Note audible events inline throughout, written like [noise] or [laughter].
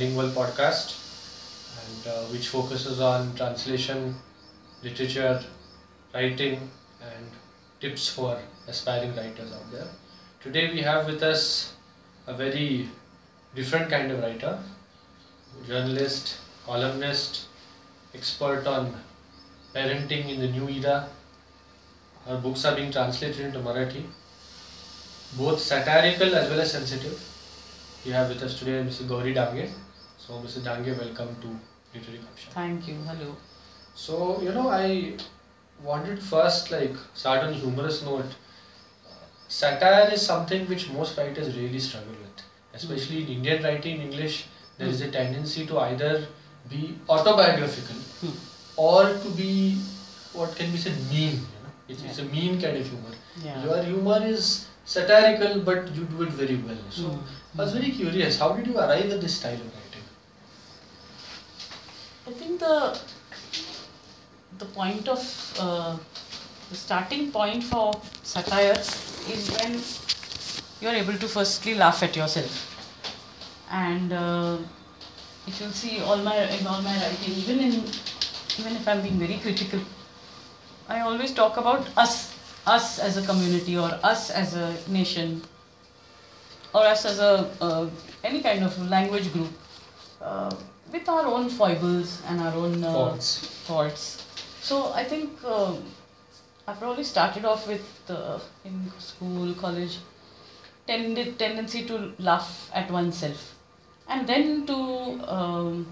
Bilingual podcast, and uh, which focuses on translation, literature, writing, and tips for aspiring writers out there. Today we have with us a very different kind of writer, journalist, columnist, expert on parenting in the new era. Her books are being translated into Marathi, both satirical as well as sensitive. We have with us today Mrs. Gouri Dange. So, Mr. Dange, welcome to Literary Kapsha. Thank you. Hello. So, you know, I wanted first like start on a humorous note. Satire is something which most writers really struggle with, especially in Indian writing in English. There is a tendency to either be autobiographical Hmm. or to be what can be said mean. You know, it's, it's a mean kind of humor. Yeah. Your humor is satirical, but you do it very well. So, Mm. I was very curious. How did you arrive at this style of writing? I think the the point of uh, the starting point for satire is when you are able to firstly laugh at yourself, and uh, if you see all my in all my writing, even in even if I'm being very critical, I always talk about us, us as a community or us as a nation or us as a uh, any kind of language group. Uh, with our own foibles and our own uh, Faults. faults. So I think uh, I probably started off with uh, in school, college, tended tendency to laugh at oneself, and then to um,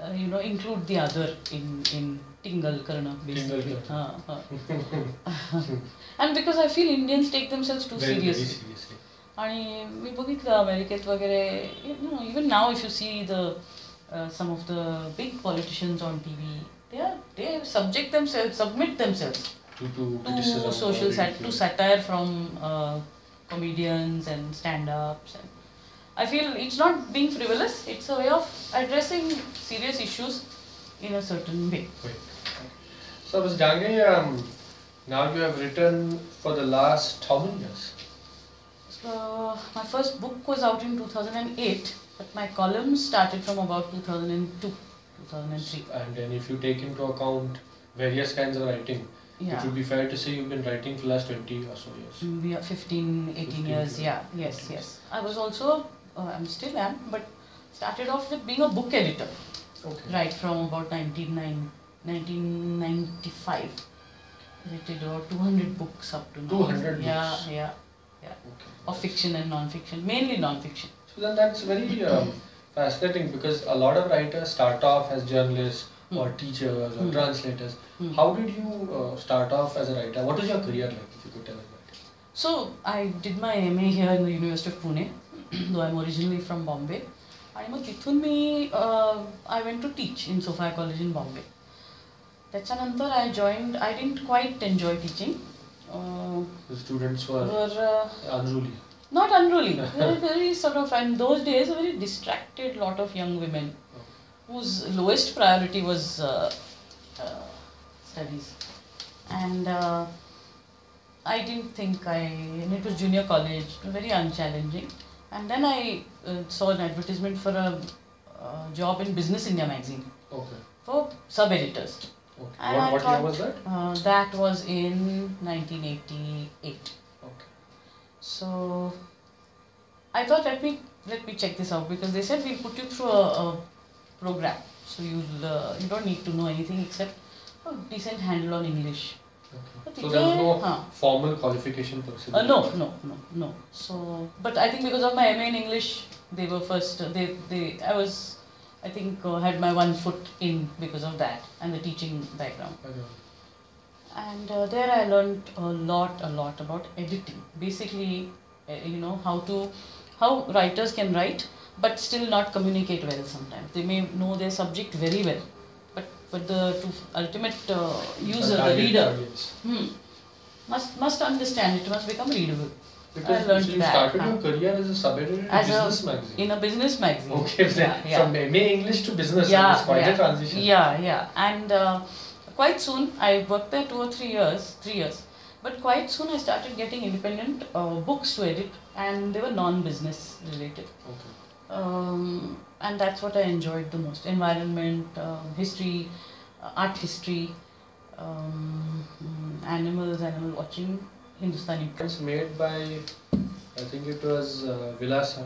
uh, you know include the other in in tingle karna basically. Tingle Uh, uh. [laughs] and because I feel Indians take themselves too Very, very seriously. seriously. आणि मी बघितलं अमेरिकेत वगैरे you know even now if you see the uh, some of the big politicians on TV, they are, they subject themselves, submit themselves to, to, to social sat- to satire from uh, comedians and stand-ups. And I feel it's not being frivolous; it's a way of addressing serious issues in a certain way. Right. So, Ms. Dange, um, now you have written for the last how many years? So, my first book was out in 2008 but my columns started from about 2002 2003 And then, if you take into account various kinds of writing, it would be fair to say you've been writing for the last 20 or so years. Mm, We are 15, 18 15 years, to yeah, yes, 18 yes. I was also, uh, I'm still am, but started off with being a book editor, Okay. right from about 19, 1995. Edited about 200 books up to now. 200 Yeah, books. yeah, okay. of fiction and non-fiction, mainly non-fiction. So then that's very um, fascinating because a lot of writers start off as journalists or hmm. teachers or hmm. translators. Hmm. How did you uh, start off as a writer? What was your career like, if you could tell us? So I did my MA here in the University of Pune, [clears throat] though I'm originally from Bombay. Uh, i went to teach in Sophia college in bombay. To teach in I college in Bombay त्याच्यानंतर I joined I dent Students were. Teaching were uh, not unruly. Very sort of, and those days, a very distracted lot of young women whose lowest priority was uh, uh, studies. And uh, I didn't think I, and it was junior college, very unchallenging. And then I uh, saw an advertisement for a uh, job in Business India magazine okay. for sub editors. Okay. And what, what thought, year was that? Uh, that was in 1988. So I thought let me let me check this out because they said we'll put you through a, a program, so you'll uh, you don't need to know anything except a decent handle on English. okay. So there was no huh. formal qualification se. Uh, no, no, no, no. So, but I think because of my MA in English, they were first. Uh, they, they. I was, I think, uh, had my one foot in because of that and the teaching background. Okay. And uh, there I learned a lot, a lot about editing. Basically, uh, you know how to, how writers can write, but still not communicate well. Sometimes they may know their subject very well, but but the ultimate uh, user, the reader, hmm, must must understand it. Must become readable. Because learned so you that, started huh? your career as a sub-editor in a As a- business magazine. In a business magazine. okay, Yeah, yeah. from MA English to business, Yeah, it's quite yeah. a transition. Yeah, yeah. And uh, quite soon, I worked there two or three years, three years. But quite soon, I started getting independent uh, books to edit, and they were non-business related. Okay. Um, and that's what I enjoyed the most environment, uh, history, uh, art history, um, animals, animal watching, Hindustani. It was made by, I think it was uh, Vilas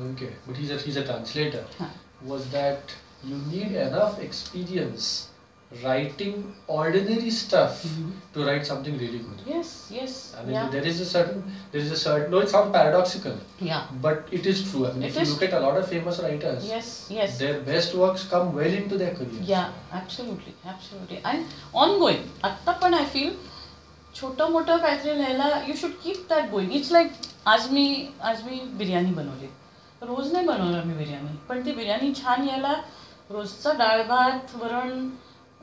but he's a, he's a translator. Huh. Was that you need enough experience writing ordinary stuff Mhm. to write something really good. Yes, yes, I mean, yeah, there is a certain, there is a certain, no, it sounds paradoxical, yeah, but it is true. I mean, It if you is look at a lot of famous writers, yes, yes. their best works come well into their careers. Yeah, absolutely, absolutely. And ongoing. आत्ता पण I feel छोटं मोठं काहीतरी लिहायला you should keep that going it's like आज मी आज मी बिर्याणी बनवली रोज नाही बनवणार मी बिर्याणी पण ती बिर्याणी छान यायला रोजचा डाळ भात वरण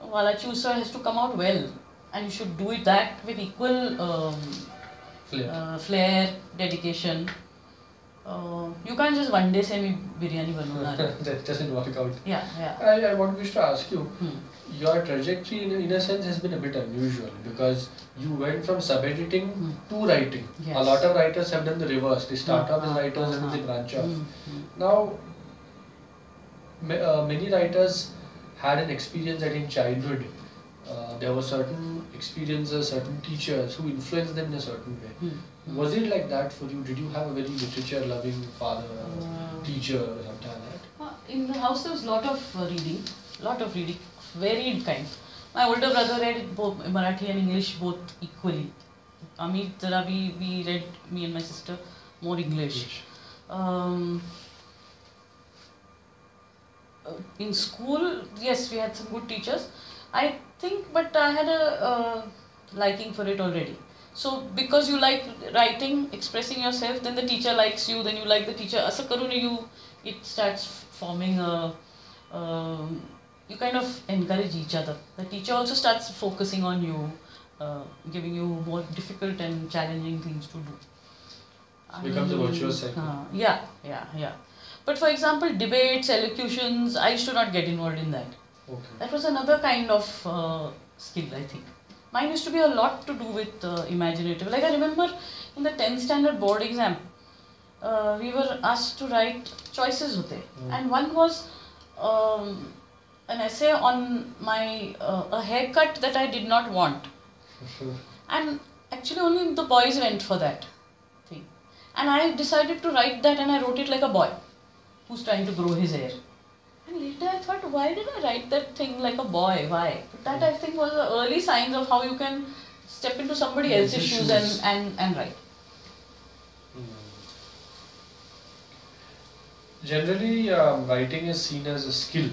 While has to come out well, and you should do it that with equal um, flair. Uh, flair. dedication. Uh, you can't just one day say me biryani banuna. [laughs] that doesn't work out. Yeah, yeah. I, I want to ask you, hmm. your trajectory in, in a sense has been a bit unusual because you went from sub-editing hmm. to writing. Yes. A lot of writers have done the reverse. They start hmm. off as ah, writers uh-huh. and they ah. branch off. Hmm, now, ma- uh, many writers had an experience that in childhood uh, there were certain experiences, certain teachers who influenced them in a certain way. Hmm. Was it like that for you? Did you have a very literature loving father, or Uh, teacher, or something like that? Uh, In the house, there was a lot of uh, reading, lot of reading, varied kind. My older brother read both Marathi and English both equally. Amit we, we read, me and my sister, more English. Um, uh, in school, yes, we had some good teachers. I think, but I had a uh, liking for it already. So because you like writing, expressing yourself, then the teacher likes you, then you like the teacher. Asa karun you, it starts forming a. Um, you kind of encourage each other. The teacher also starts focusing on you, uh, giving you more difficult and challenging things to do. Becomes a virtuous cycle. uh, yeah, yeah, yeah. But for example, debates, elocutions, I used to not get involved in that. Okay. That was another kind of uh, skill, I think. Mine used to be a lot to do with uh, imaginative. Like I remember in the 10th standard board exam, uh, we were asked to write choices hote. Mm. And one was um, an essay on my uh, a haircut that I did not want. [laughs] And actually, only the boys went for that thing. And I decided to write that, and I wrote it like a boy who's trying to grow his hair. And later I thought, why did I write that thing like a boy? Why? But that I think was the early signs of how you can step into somebody Else's else's shoes shoes. and, and, and write. Generally, um, writing is seen as a skill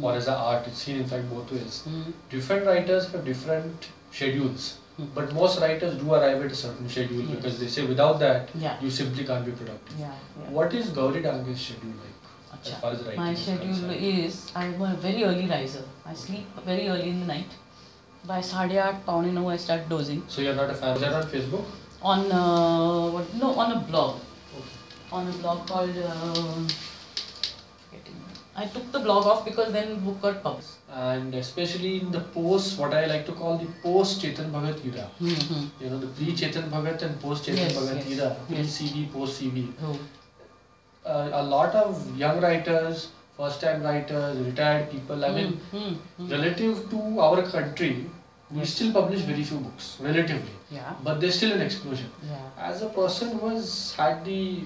or as an art. It's seen, in fact, both ways. Different writers have different schedules, Mm-hmm. But most writers do arrive at a certain schedule yes. because they say without that yeah. you simply can't be productive. Yeah, yeah. What is Gouri Dange's schedule like as far as writing My schedule is I'm a very early riser. I sleep very early in the night. By साढ़े आठ you know, I start dozing. So you're not a fan? Is that on Facebook? On uh, what? No, on a blog. Okay. On a blog called. Uh, I took the blog off because then book got published. And especially in the post, what I like to call the post Chetan Bhagat era. Mm-hmm. You know, the pre Chetan Bhagat and post Chetan Yes, Bhagat yes, era, pre. CB, post CB. Oh. Uh, a lot of young writers, first time writers, retired people, I mean, mm, mm. relative to our country, we still publish very few books, relatively. Yeah. But there's still an explosion. Yeah. As a person who has had the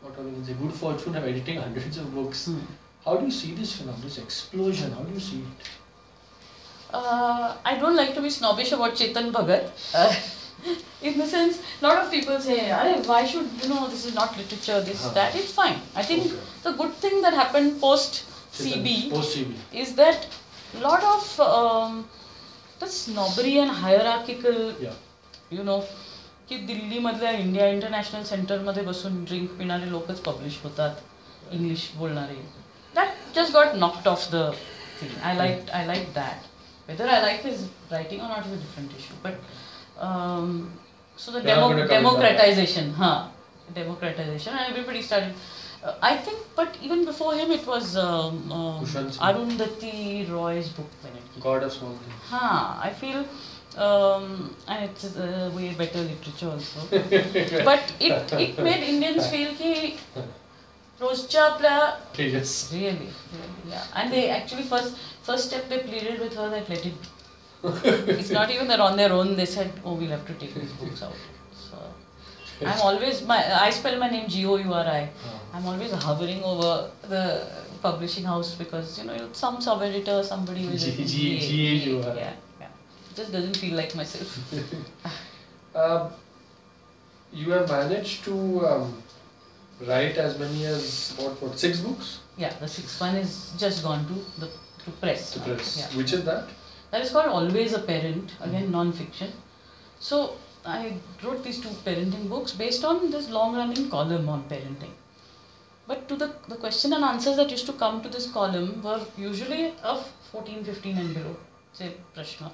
what I mean, the good fortune of editing hundreds of books, Mm. how do you see this phenomenon, this explosion? How do you see it? Uh, I don't like to be snobbish about Chetan Bhagat. Uh, [laughs] in the sense, a lot of people say, Arey, why should, you know, this is not literature, this, Huh. that. It's fine. I think Okay. the good thing that happened post Chetan, CB Post CB. is that a lot of um, the snobbery and hierarchical, Yeah. you know, की दिल्लीमधल्या India international सेंटरमध्ये बसून drink पिणारे लोकच publish होतात English बोलणारे just got knocked off the thing. I liked I liked that. Whether I like his writing or not is a different issue. But um, so the demo- democratization, huh? Democratization, and everybody started. Uh, I think, but even before him, it was um, um, Arundhati Roy's book when it. God of Small Things. Huh, I feel um, and it's uh, way better literature also. [laughs] but it, it made Indians feel that Roshchapla. Pleaders. Really, really, yeah. And they actually first first step they pleaded with her that let it [laughs] it's not even that on their own they said, oh, we'll have to take these books out. So I'm always my I spell my name G O U R I. Oh. I'm always hovering over the publishing house because you know some sub editor somebody will G G G H U R. Yeah, yeah. It just doesn't feel like myself. [laughs] Um, you have managed to. Um, write as many as what, what six books Yeah, the sixth one is just gone to the to press. to press. Yeah. Which is that? That is called Always a Parent, again mm-hmm. non fiction. So I wrote these two parenting books based on this long running column on parenting. But to the, the question and answers that used to come to this column were usually of 14, 15 and below, say Prashna.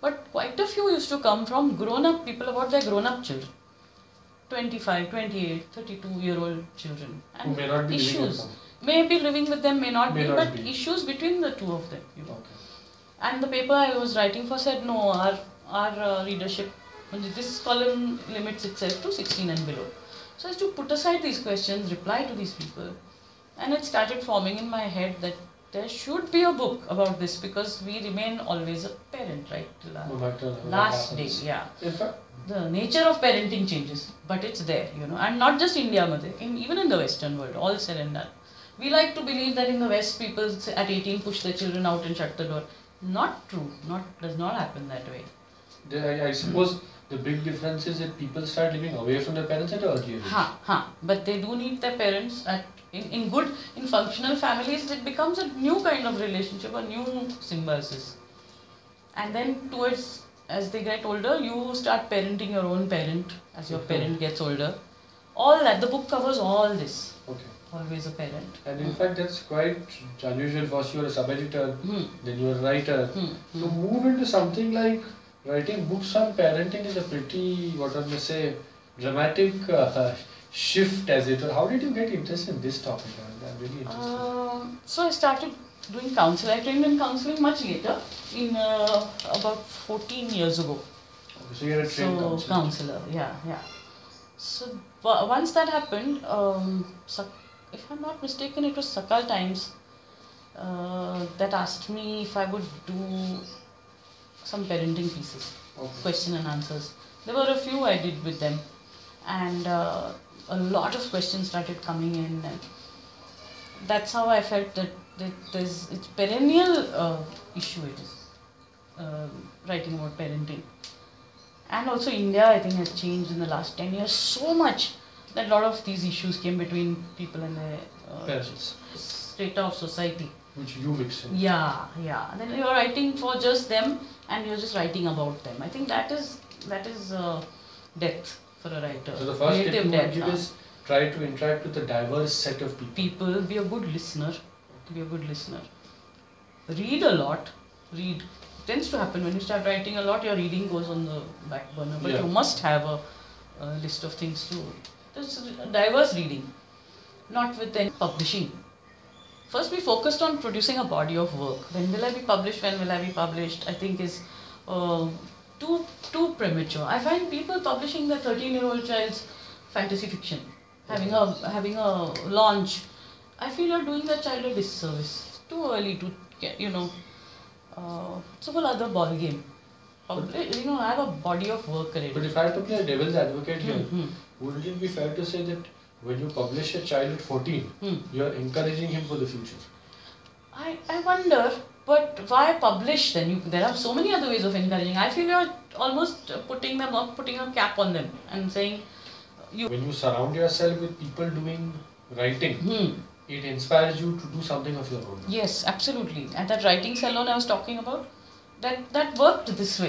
But quite a few used to come from grown up people about their grown up children. 25, 28, 32 year old children. Who may not be issues. May be living with them, may not May be, not but be. issues between the two of them. You know. Okay. And the paper I was writing for said no, our our uh, readership, this column limits itself to 16 and below. So as to put aside these questions, reply to these people, and it started forming in my head that there should be a book about this because we remain always a parent, right? till our No Last day, yeah. In fact, The nature of parenting changes, but it's there, you know, and not just India, in, even in the Western world, all said and done. We like to believe that in the West, people at 18 push their children out and shut the door. Not true. Not does not happen that way. I, I suppose the big difference is that people start living away from their parents at an early age. Ha ha. But they do need their parents at in, in good in functional families. It becomes a new kind of relationship, a new symbiosis. And then towards as they get older, you start parenting your own parent as your parent gets older. All that the book covers all this. Okay. Always a parent. And in fact, that's quite unusual. First, you're a sub editor, Hmm. then you're a writer. Hmm. To move into something like writing books on parenting is a pretty, what I may say, dramatic uh, shift as it were. How did you get interested in this topic? I'm I'm really interested. Um, so I started doing counseling. I trained in counseling much later, in uh, about 14 years ago. so you're a trained so counselor. counselor, yeah, yeah. So once that happened, um, if I'm not mistaken, it was Sakal Times uh, that asked me if I would do some parenting pieces, Okay. question and answers. There were a few I did with them, and uh, a lot of questions started coming in, and that's how I felt that there's it's perennial uh, issue. It is uh, writing about parenting. And also India I think has changed in the last 10 years so much that a lot of these issues came between people and their uh, Parents, strata of society. Which you mix in. yeah yeah. And then you're writing for just them and you're just writing about them. I think that is that is uh, depth for a writer. So the first tip creative you give is try to interact with a diverse set of people. people be a good listener be a good listener. Read a lot. Read. It tends to happen when you start writing a lot your reading goes on the back burner. But Yeah. you must have a, a list of things to there's a diverse reading. Not with any publishing. First we focused on producing a body of work. When will i be published? When will i be published? I think is uh, too too premature. I find people publishing their 13 year old child's fantasy fiction having a having a launch i feel you're doing the child a disservice It's too early to get you know uh, it's a whole other ball game you know i have a body of work already But if I had to play a devil's advocate here, Hmm, wouldn't it be fair to say that when you publish a child at 14, hmm, hmm. you're encouraging him for the future? I, I wonder, but why publish then? You, there are so many other ways of encouraging. I feel you're almost putting them up, putting a cap on them and saying, you, When you surround yourself with people doing writing, hmm, it inspires you to do something of your own. yes, absolutely. At that writing salon I was talking about, that, that worked this way.